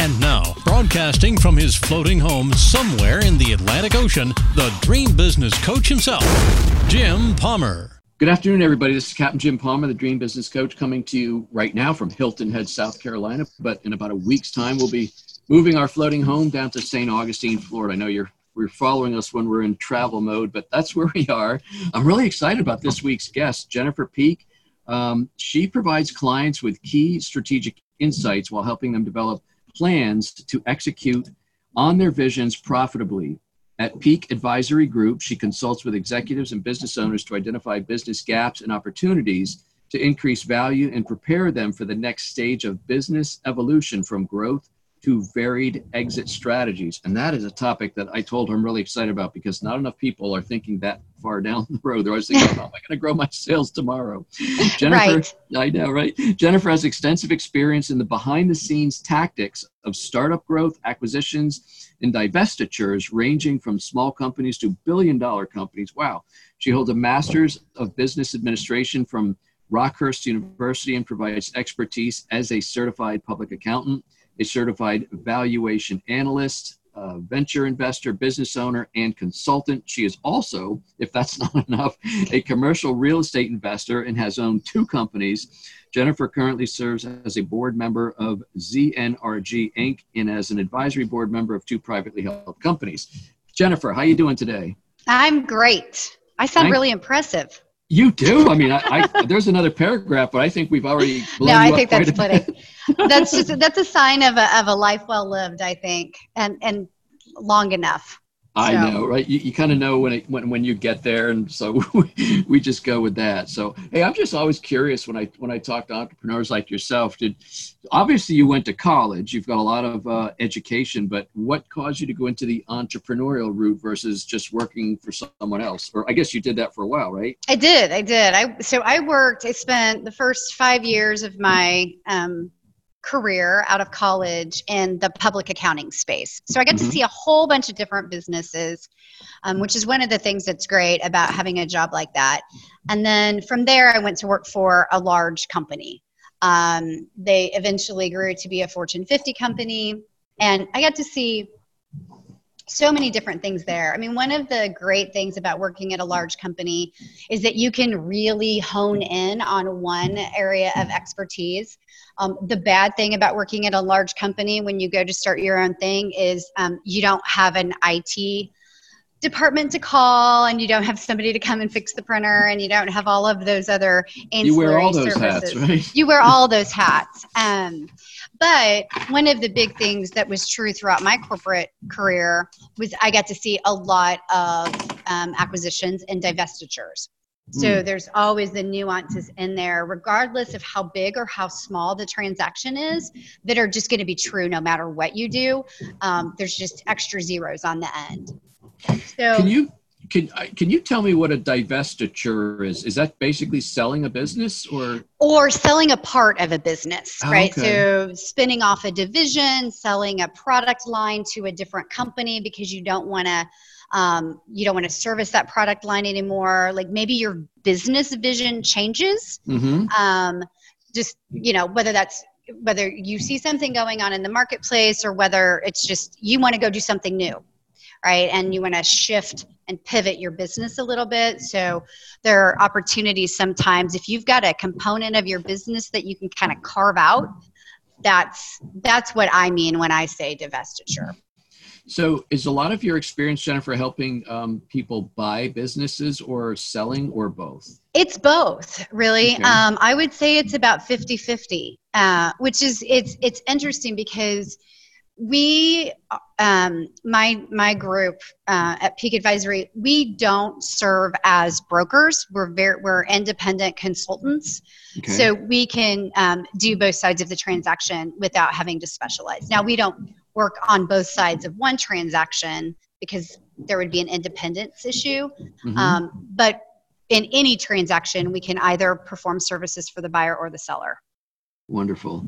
And now, broadcasting from his floating home somewhere in the Atlantic Ocean, the dream business coach himself, Jim Palmer. Good afternoon, everybody. This is Captain Jim Palmer, the Dream Business Coach, coming to you right now from Hilton Head, South Carolina. But in about a week's time, we'll be moving our floating home down to St. Augustine, Florida. I know you're we're following us when we're in travel mode, but that's where we are. I'm really excited about this week's guest, Jennifer Peek. Um, she provides clients with key strategic insights while helping them develop plans to execute on their visions profitably. At Peek Advisory Group, she consults with executives and business owners to identify business gaps and opportunities to increase value and prepare them for the next stage of business evolution from growth to varied exit strategies. And that is a topic that I told her I'm really excited about because not enough people are thinking that far down the road. They're always thinking, how am I going to grow my sales tomorrow? Jennifer, right. I know, right? Jennifer has extensive experience in the behind the scenes tactics of startup growth, acquisitions, and divestitures, ranging from small companies to billion dollar companies. Wow. She holds a master's of business administration from Rockhurst University and provides expertise as a certified public accountant a certified valuation analyst, venture investor, business owner, and consultant. She is also, if that's not enough, a commercial real estate investor and has owned two companies. Jennifer currently serves as a board member of ZNRG Inc. and as an advisory board member of two privately held companies. Jennifer, how you doing today? I'm great. I sound really impressive. You do. I mean, I, I, there's another paragraph, but I think we've already. no, I think that's plenty. that's just that's a sign of a of a life well lived. I think, and and long enough. I so. know, right? You, you kind of know when, it, when when you get there, and so we, we just go with that. So, hey, I'm just always curious when I when I talk to entrepreneurs like yourself. Did obviously you went to college, you've got a lot of uh, education, but what caused you to go into the entrepreneurial route versus just working for someone else? Or I guess you did that for a while, right? I did, I did. I so I worked. I spent the first five years of my um, career out of college in the public accounting space. So I got mm-hmm. to see a whole bunch of different businesses, um, which is one of the things that's great about having a job like that. And then from there, I went to work for a large company. Um, they eventually grew to be a Fortune 50 company. And I got to see so many different things there. I mean, one of the great things about working at a large company is that you can really hone in on one area of expertise. Um, the bad thing about working at a large company when you go to start your own thing is um, you don't have an IT department to call and you don't have somebody to come and fix the printer and you don't have all of those other ancillary you wear all those services. hats right you wear all those hats um, but one of the big things that was true throughout my corporate career was i got to see a lot of um, acquisitions and divestitures so mm. there's always the nuances in there, regardless of how big or how small the transaction is, that are just going to be true no matter what you do. Um, there's just extra zeros on the end. So can you can can you tell me what a divestiture is? Is that basically selling a business or or selling a part of a business, oh, right? Okay. So spinning off a division, selling a product line to a different company because you don't want to um, you don't want to service that product line anymore. Like maybe your business vision changes. Mm-hmm. Um, just you know whether that's whether you see something going on in the marketplace or whether it's just you want to go do something new right? And you want to shift and pivot your business a little bit. So there are opportunities sometimes if you've got a component of your business that you can kind of carve out. That's that's what I mean when I say divestiture. So, is a lot of your experience, Jennifer, helping um, people buy businesses or selling or both? It's both, really. Okay. Um, I would say it's about 50 50, uh, which is it's it's interesting because we um, my my group uh, at Peek advisory we don't serve as brokers we're very we're independent consultants okay. so we can um, do both sides of the transaction without having to specialize now we don't work on both sides of one transaction because there would be an independence issue. Mhm. Um, but in any transaction, we can either perform services for the buyer or the seller. Wonderful.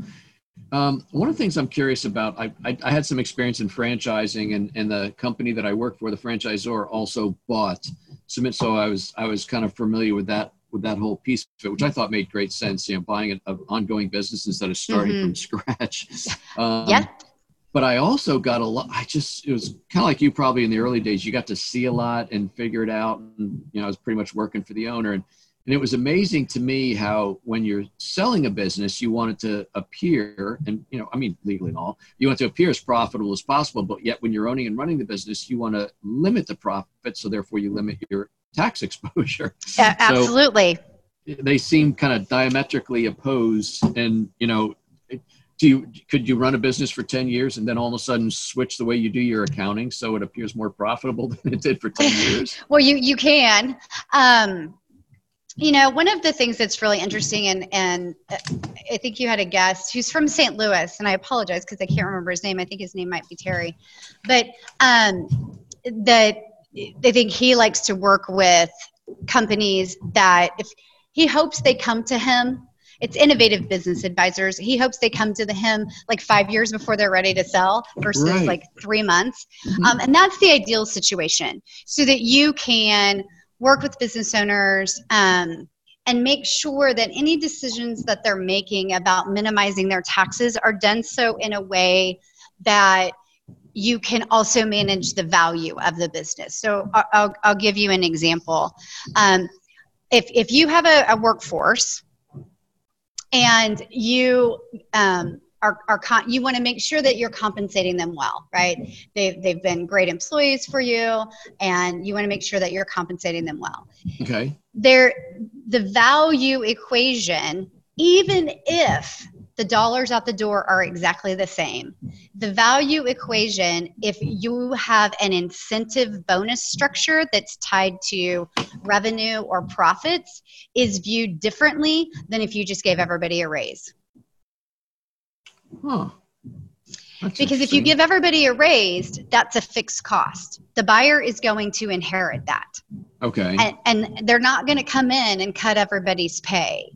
Um, one of the things I'm curious about, I, I, I had some experience in franchising, and, and the company that I worked for, the franchisor, also bought Submit. So I was I was kind of familiar with that with that whole piece of it, which I thought made great sense. You know, buying an, an ongoing business instead of starting Mhm. from scratch. Um, yeah. But I also got a lot. I just it was kind of like you probably in the early days. You got to see a lot and figure it out. And you know, I was pretty much working for the owner, and and it was amazing to me how when you're selling a business, you want it to appear, and you know, I mean, legally and all, you want to appear as profitable as possible. But yet, when you're owning and running the business, you want to limit the profit, so therefore you limit your tax exposure. A- absolutely. They seem kind of diametrically opposed, and you know. Do you, could you run a business for 10 years and then all of a sudden switch the way you do your accounting so it appears more profitable than it did for 10 years? Well, you you can. Um, you know, one of the things that's really interesting, and and uh, I think you had a guest who's from St. Louis, and I apologize because I can't remember his name. I think his name might be Terry, but um, that I think he likes to work with companies that if he hopes they come to him. It's innovative business advisors. He hopes they come to the him like five years before they're ready to sell versus Right. like three months. Mhm. Um, and that's the ideal situation so that you can work with business owners um, and make sure that any decisions that they're making about minimizing their taxes are done so in a way that you can also manage the value of the business. So I'll, I'll give you an example. Um, if, if you have a, a workforce and you um, are, are con- you want to make sure that you're compensating them well, right? They've, they've been great employees for you and you want to make sure that you're compensating them well Okay. there the value equation even if the dollars out the door are exactly the same the value equation if you have an incentive bonus structure that's tied to revenue or profits is viewed differently than if you just gave everybody a raise Huh. That's because if you give everybody a raise that's a fixed cost the buyer is going to inherit that Okay. and, and they're not going to come in and cut everybody's pay.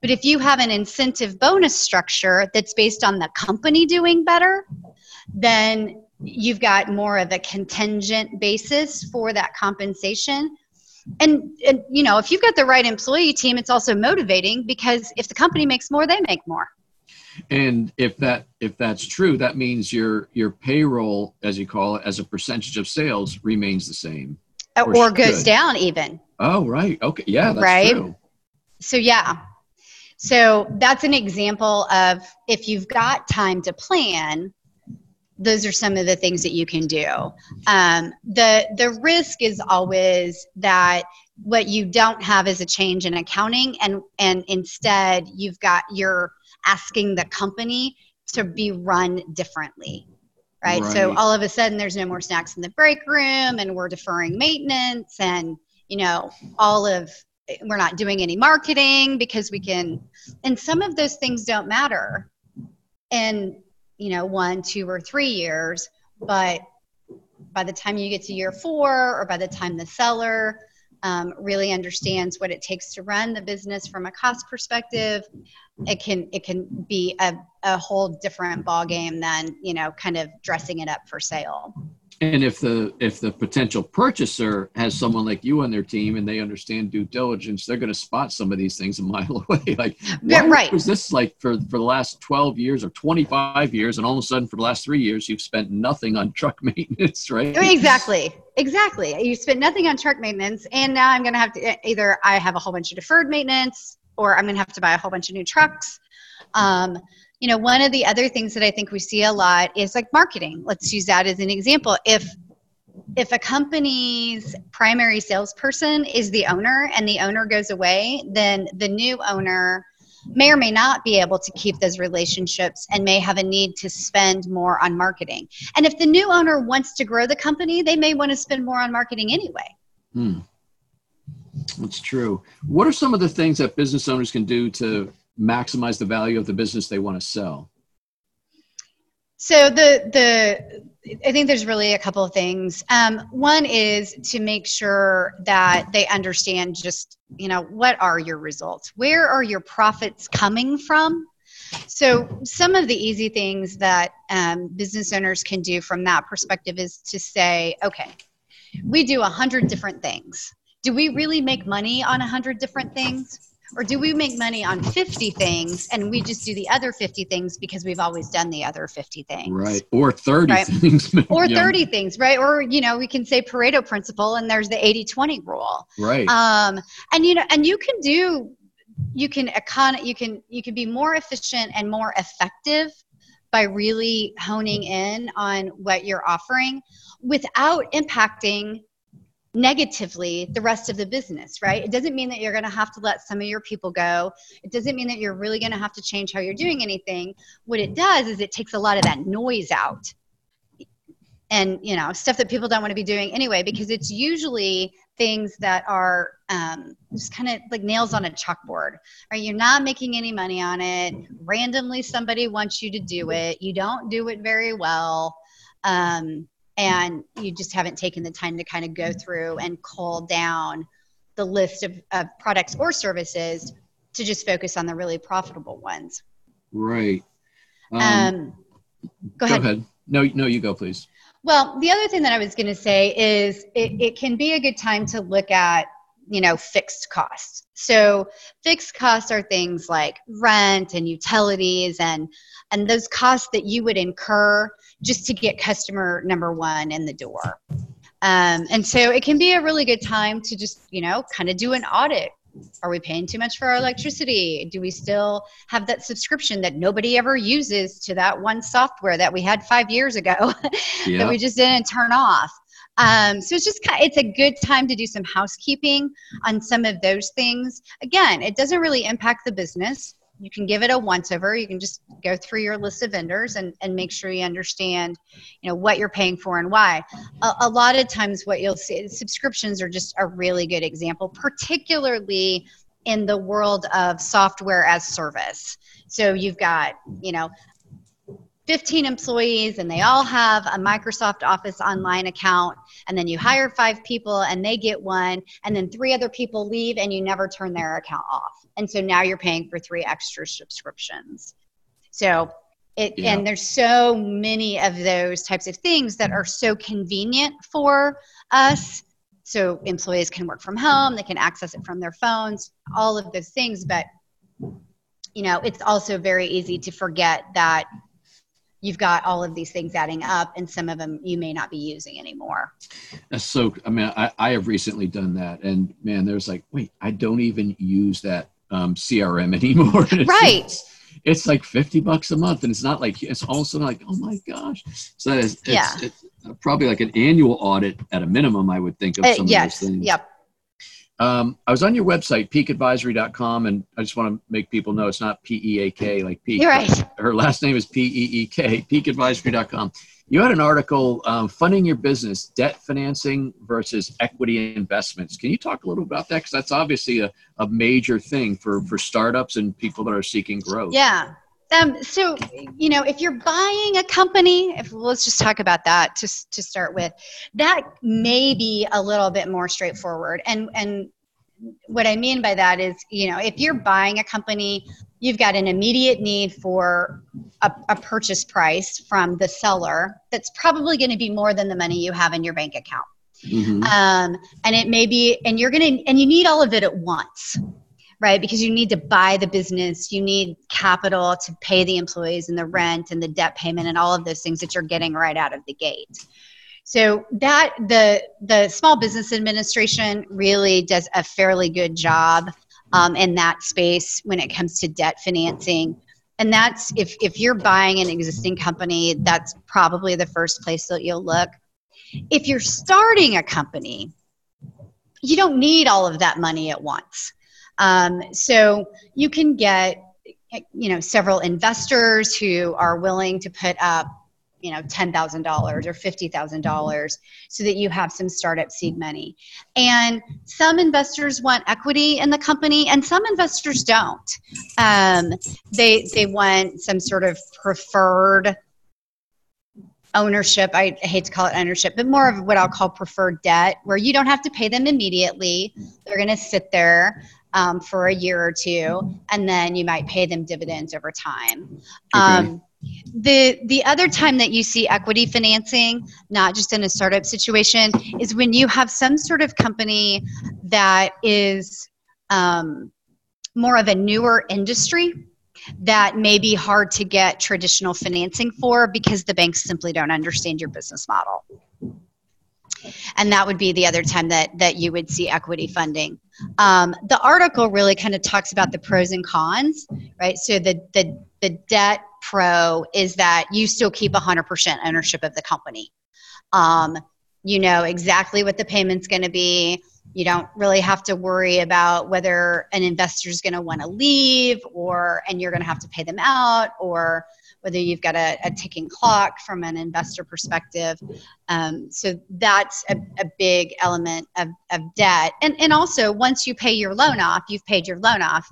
But if you have an incentive bonus structure that's based on the company doing better, then you've got more of a contingent basis for that compensation. And, and you know, if you've got the right employee team, it's also motivating because if the company makes more, they make more. And if that if that's true, that means your your payroll, as you call it, as a percentage of sales, remains the same. Uh, Or Or goes should. down even. Oh, right. Okay. Yeah, that's Right. true. So yeah. So that's an example of if you've got time to plan, those are some of the things that you can do. Um, the the risk is always that what you don't have is a change in accounting, and and instead you've got you're asking the company to be run differently. Right? So all of a sudden there's no more snacks in the break room and we're deferring maintenance and you know all of we're not doing any marketing because we can and some of those things don't matter in you know one two or three years but by the time you get to year four or by the time the seller um, really understands what it takes to run the business from a cost perspective it can it can be a, a whole different ball game than you know kind of dressing it up for sale And if the if the potential purchaser has someone like you on their team and they understand due diligence, they're going to spot some of these things a mile away. like, Yeah, right. was this like for for the last twelve years or twenty five years, and all of a sudden for the last three years you've spent nothing on truck maintenance, right? exactly exactly you spent nothing on truck maintenance and now i'm going to have to either i have a whole bunch of deferred maintenance or i'm going to have to buy a whole bunch of new trucks um, you know one of the other things that i think we see a lot is like marketing let's use that as an example if if a company's primary salesperson is the owner and the owner goes away then the new owner may or may not be able to keep those relationships and may have a need to spend more on marketing. And if the new owner wants to grow the company, they may want to spend more on marketing anyway. Hmm. That's true. What are some of the things that business owners can do to maximize the value of the business they want to sell? So the the I think there's really a couple of things. Um, one is to make sure that they understand just you know what are your results, where are your profits coming from. So some of the easy things that um, business owners can do from that perspective is to say, okay, we do a hundred different things. Do we really make money on a hundred different things? Or do we make money on 50 things and we just do the other 50 things because we've always done the other 50 things? Right. Or 30 Right. things. Or Yeah. 30 things, right? Or, you know, we can say Pareto principle and there's the 80 20 rule. Right. Um, and, you know, and you can do, you can econ, you can, you can be more efficient and more effective by really honing in on what you're offering without impacting negatively the rest of the business, right? It doesn't mean that you're going to have to let some of your people go. It doesn't mean that you're really going to have to change how you're doing anything. What it does is it takes a lot of that noise out. And, you know, stuff that people don't want to be doing anyway, because it's usually things that are um, just kind of like nails on a chalkboard, right? You're not making any money on it. Randomly, somebody wants you to do it. You don't do it very well. Um, and you just haven't taken the time to kind of go through and cull down the list of, of products or services to just focus on the really profitable ones. right. Um, Um, go ahead. No, no, you go, please. Well, the other thing that I was going to say is it, it can be a good time to look at, you know, fixed costs. So fixed costs are things like rent and utilities and and those costs that you would incur just to get customer number one in the door. Um, and so it can be a really good time to just, you know, kind of do an audit. Are we paying too much for our electricity? Do we still have that subscription that nobody ever uses to that one software that we had five years ago that we just didn't turn off? Um, so it's just it's a good time to do some housekeeping on some of those things. Again, it doesn't really impact the business. You can give it a once over. You can just go through your list of vendors and, and make sure you understand, you know, what you're paying for and why. A, a lot of times, what you'll see subscriptions are just a really good example, particularly in the world of software as service. So you've got, you know, 15 employees and they all have a Microsoft Office online account and then you hire five people and they get one and then three other people leave and you never turn their account off. And so now you're paying for three extra subscriptions. So it Yeah. and there's so many of those types of things that are so convenient for us. So employees can work from home, they can access it from their phones, all of those things, but you know, it's also very easy to forget that you've got all of these things adding up and some of them you may not be using anymore. That's so. I mean, I, I have recently done that, and man, there's like, wait, I don't even use that um, CRM anymore. Right. It's, like fifty bucks a month, and it's not like it's also like, oh my gosh. So it's, it's, Yeah. it's probably like an annual audit at a minimum. I would think of Uh, some yes. of those things. Yep. Um, I was on your website, peekadvisory.com, and I just want to make people know it's not P E A K like Peak. Right. Her last name is P E E K, peekadvisory.com. You had an article, um, Funding Your Business, Debt Financing versus Equity Investments. Can you talk a little about that? Because that's obviously a, a major thing for, for startups and people that are seeking growth. Yeah. Um, so, you know, if you're buying a company, if let's just talk about that to, to start with, that may be a little bit more straightforward. And, and what I mean by that is, you know, if you're buying a company, you've got an immediate need for a, a purchase price from the seller that's probably going to be more than the money you have in your bank account. Mhm. um, and it may be and you're gonna and you need all of it at once right because you need to buy the business you need capital to pay the employees and the rent and the debt payment and all of those things that you're getting right out of the gate so that the the small business administration really does a fairly good job um, in that space when it comes to debt financing and that's if if you're buying an existing company that's probably the first place that you'll look if you're starting a company, you don't need all of that money at once. Um, so you can get, you know, several investors who are willing to put up, you know, ten thousand dollars or fifty thousand dollars, so that you have some startup seed money. And some investors want equity in the company, and some investors don't. Um, they they want some sort of preferred ownership. I hate to call it ownership, but more of what I'll call preferred debt, where you don't have to pay them immediately. They're going to sit there um, for a year or two, and then you might pay them dividends over time. Okay. Um, the the other time that you see equity financing, not just in a startup situation, is when you have some sort of company that is um, more of a newer industry that may be hard to get traditional financing for because the banks simply don't understand your business model. And that would be the other time that that you would see equity funding. Um, the article really kind of talks about the pros and cons right? So the the the debt pro is that you still keep 100% ownership of the company um, you know exactly what the payment's going to be you don't really have to worry about whether an investor is going to want to leave or and you're going to have to pay them out or whether you've got a, a ticking clock from an investor perspective. Um, so that's a, a big element of, of debt. And, and also, once you pay your loan off, you've paid your loan off.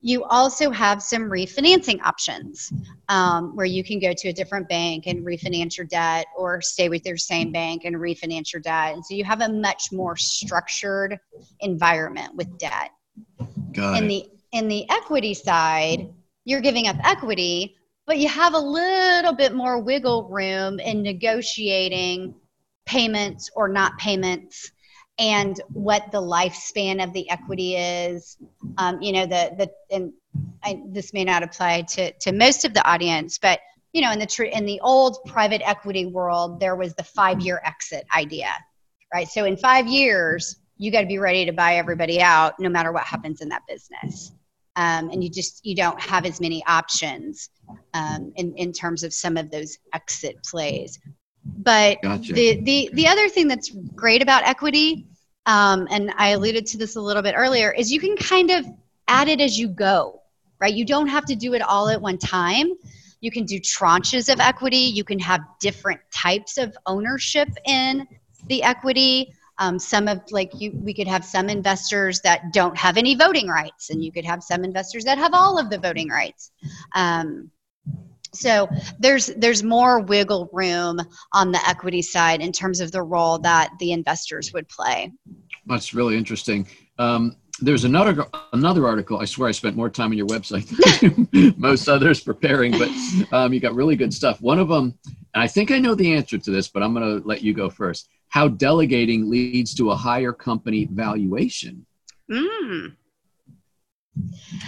You also have some refinancing options um, where you can go to a different bank and refinance your debt or stay with your same bank and refinance your debt. And so you have a much more structured environment with debt. Got in it. the in the equity side, you're giving up equity, but you have a little bit more wiggle room in negotiating payments or not payments and what the lifespan of the equity is. Um, you know the the and I, this may not apply to to most of the audience but you know in the tr- in the old private equity world there was the five year exit idea right? So in five years you got to be ready to buy everybody out no matter what happens in that business. Um, and you just you don't have as many options um, in in terms of some of those exit plays. But Gotcha. the the the other thing that's great about equity, um, and I alluded to this a little bit earlier, is you can kind of add it as you go, right? You don't have to do it all at one time. You can do tranches of equity. You can have different types of ownership in the equity. Um, some of like you, we could have some investors that don't have any voting rights, and you could have some investors that have all of the voting rights. Um, so there's there's more wiggle room on the equity side in terms of the role that the investors would play. That's really interesting. Um, there's another another article. I swear I spent more time on your website than most others preparing, but um, you got really good stuff. One of them, and I think I know the answer to this, but I'm going to let you go first. How delegating leads to a higher company valuation? Mm.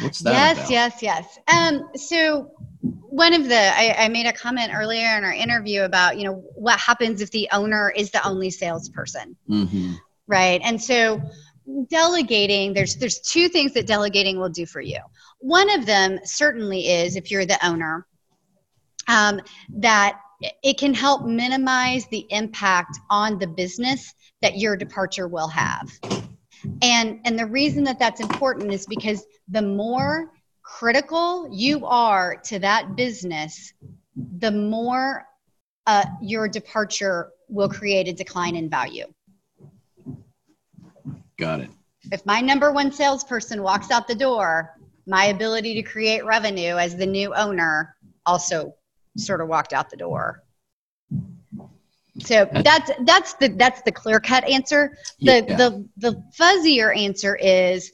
What's that yes, about? yes, yes. Um, so one of the I, I made a comment earlier in our interview about you know what happens if the owner is the only salesperson, hmm right? And so delegating there's there's two things that delegating will do for you. One of them certainly is if you're the owner, um, that it can help minimize the impact on the business that your departure will have. And and the reason that that's important is because the more critical you are to that business, the more uh, your departure will create a decline in value. Got it. If my number one salesperson walks out the door, my ability to create revenue as the new owner also sort of walked out the door. So that's that's the that's the clear cut answer. The Yeah. the the fuzzier answer is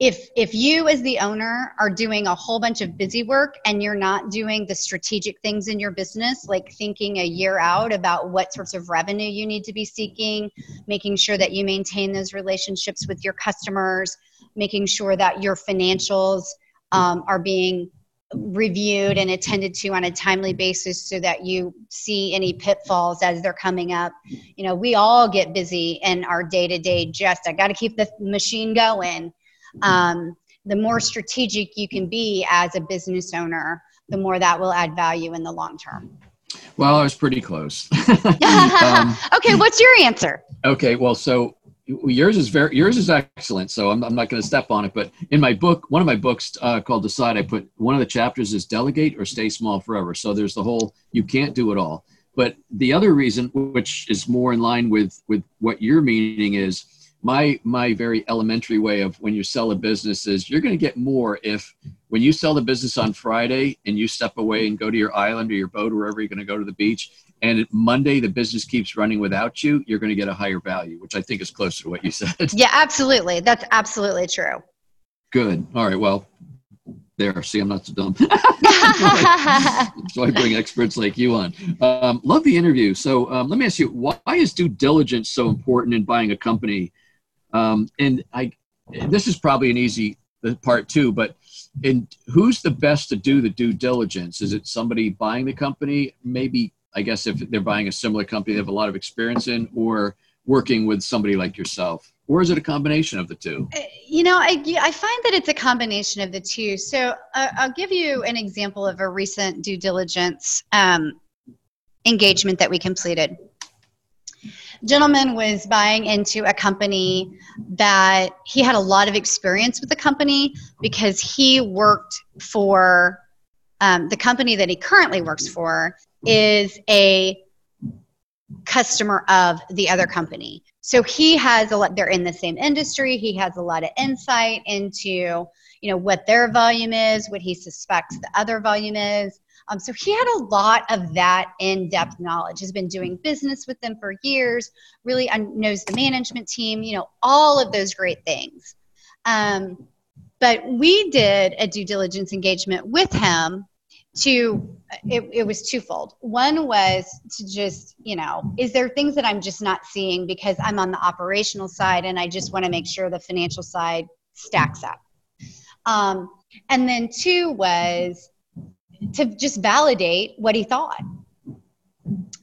if if you as the owner are doing a whole bunch of busy work and you're not doing the strategic things in your business like thinking a year out about what sorts of revenue you need to be seeking making sure that you maintain those relationships with your customers making sure that your financials um, are being reviewed and attended to on a timely basis so that you see any pitfalls as they're coming up. You know we all get busy in our day-to-day just i got to keep the machine going. Um, the more strategic you can be as a business owner the more that will add value in the long term. Well, I was pretty close. Um, okay what's your answer? Okay, well, so yours is very yours is excellent. So I'm, I'm not going to step on it, but in my book, one of my books uh, called Decide, I put one of the chapters is delegate or stay small forever. So there's the whole you can't do it all. But the other reason, which is more in line with with what you're meaning, is my my very elementary way of when you sell a business is you're going to get more if when you sell the business on Friday and you step away and go to your island or your boat or wherever you're going to go to the beach, and Monday the business keeps running without you, you're going to get a higher value, which I think is closer to what you said. Yeah, absolutely. That's absolutely true. Good. All right. Well, there. See, I'm not so dumb. so I bring experts like you on. Um, love the interview. So um, let me ask you, why is due diligence so important in buying a company? Um, and I, this is probably an easy part too, but and who's the best to do the due diligence? Is it somebody buying the company? Maybe, I guess, if they're buying a similar company they have a lot of experience in, or working with somebody like yourself? Or is it a combination of the two? Uh, you know, I, I find that it's a combination of the two. So uh, I'll give you an example of a recent due diligence um, engagement that we completed gentleman was buying into a company that he had a lot of experience with the company because he worked for um, the company that he currently works for is a customer of the other company. So he has a lot they're in the same industry. He has a lot of insight into you know what their volume is what he suspects the other volume is um, so he had a lot of that in-depth knowledge. Has been doing business with them for years. Really knows the management team. You know all of those great things. Um, but we did a due diligence engagement with him to it, it was twofold one was to just you know is there things that i'm just not seeing because i'm on the operational side and i just want to make sure the financial side stacks up um, and then two was to just validate what he thought.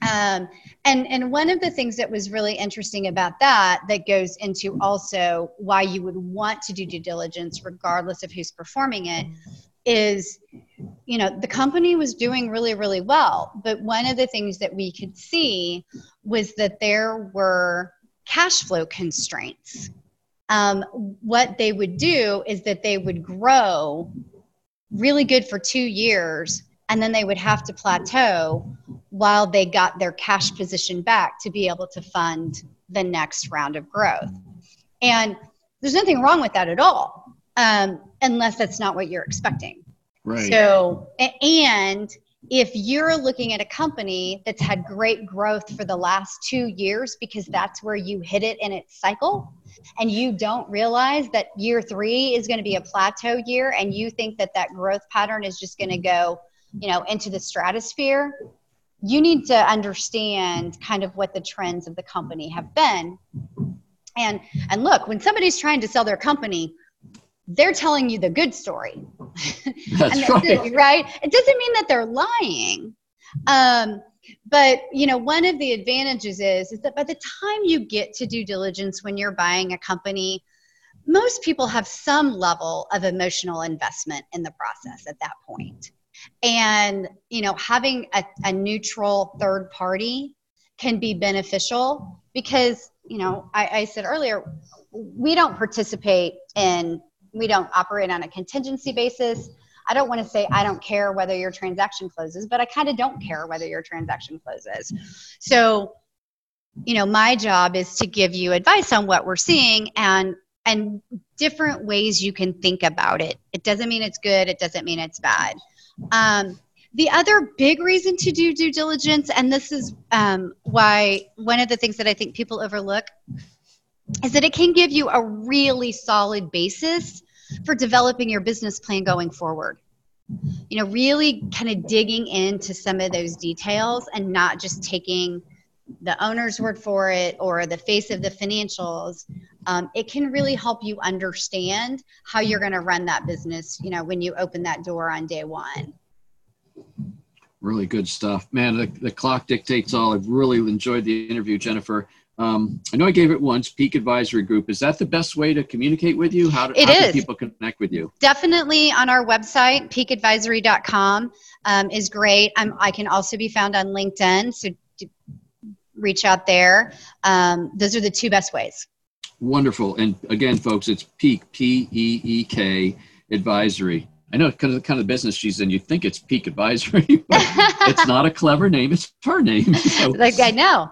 Um, and and one of the things that was really interesting about that that goes into also why you would want to do due diligence regardless of who's performing it is you know the company was doing really really well but one of the things that we could see was that there were cash flow constraints um, what they would do is that they would grow really good for two years and then they would have to plateau while they got their cash position back to be able to fund the next round of growth. And there's nothing wrong with that at all, um, unless that's not what you're expecting. Right. So, and if you're looking at a company that's had great growth for the last two years because that's where you hit it in its cycle, and you don't realize that year three is going to be a plateau year, and you think that that growth pattern is just going to go, you know, into the stratosphere, you need to understand kind of what the trends of the company have been. And and look, when somebody's trying to sell their company, they're telling you the good story. That's right. right? It doesn't mean that they're lying. Um, but you know, one of the advantages is is that by the time you get to due diligence when you're buying a company, most people have some level of emotional investment in the process at that point. And you know, having a, a neutral third party can be beneficial because you know, I, I said earlier, we don't participate in we don't operate on a contingency basis. I don't want to say I don't care whether your transaction closes, but I kind of don't care whether your transaction closes. So, you know, my job is to give you advice on what we're seeing and and different ways you can think about it. It doesn't mean it's good. It doesn't mean it's bad. Um, the other big reason to do due diligence, and this is um, why one of the things that I think people overlook, is that it can give you a really solid basis for developing your business plan going forward. You know, really kind of digging into some of those details and not just taking the owner's word for it or the face of the financials. Um, it can really help you understand how you're going to run that business, you know, when you open that door on day one. Really good stuff. Man, the, the clock dictates all. I've really enjoyed the interview, Jennifer. Um, I know I gave it once, Peek Advisory Group. Is that the best way to communicate with you? How, do, it how is. can people connect with you? Definitely on our website, peekadvisory.com um, is great. I'm, I can also be found on LinkedIn, so reach out there. Um, those are the two best ways. Wonderful. And again, folks, it's Peek, P E E K Advisory. I know because of the kind of business she's in, you think it's Peak Advisory, but it's not a clever name. It's her name. So. like I know.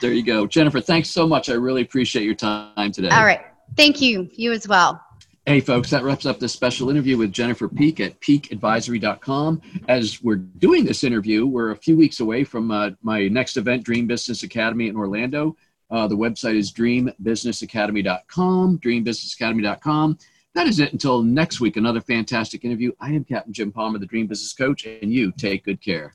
There you go. Jennifer, thanks so much. I really appreciate your time today. All right. Thank you. You as well. Hey, folks, that wraps up this special interview with Jennifer Peek at peekadvisory.com. As we're doing this interview, we're a few weeks away from uh, my next event, Dream Business Academy in Orlando. Uh, the website is dreambusinessacademy.com, dreambusinessacademy.com. That is it until next week. Another fantastic interview. I am Captain Jim Palmer, the Dream Business Coach, and you take good care.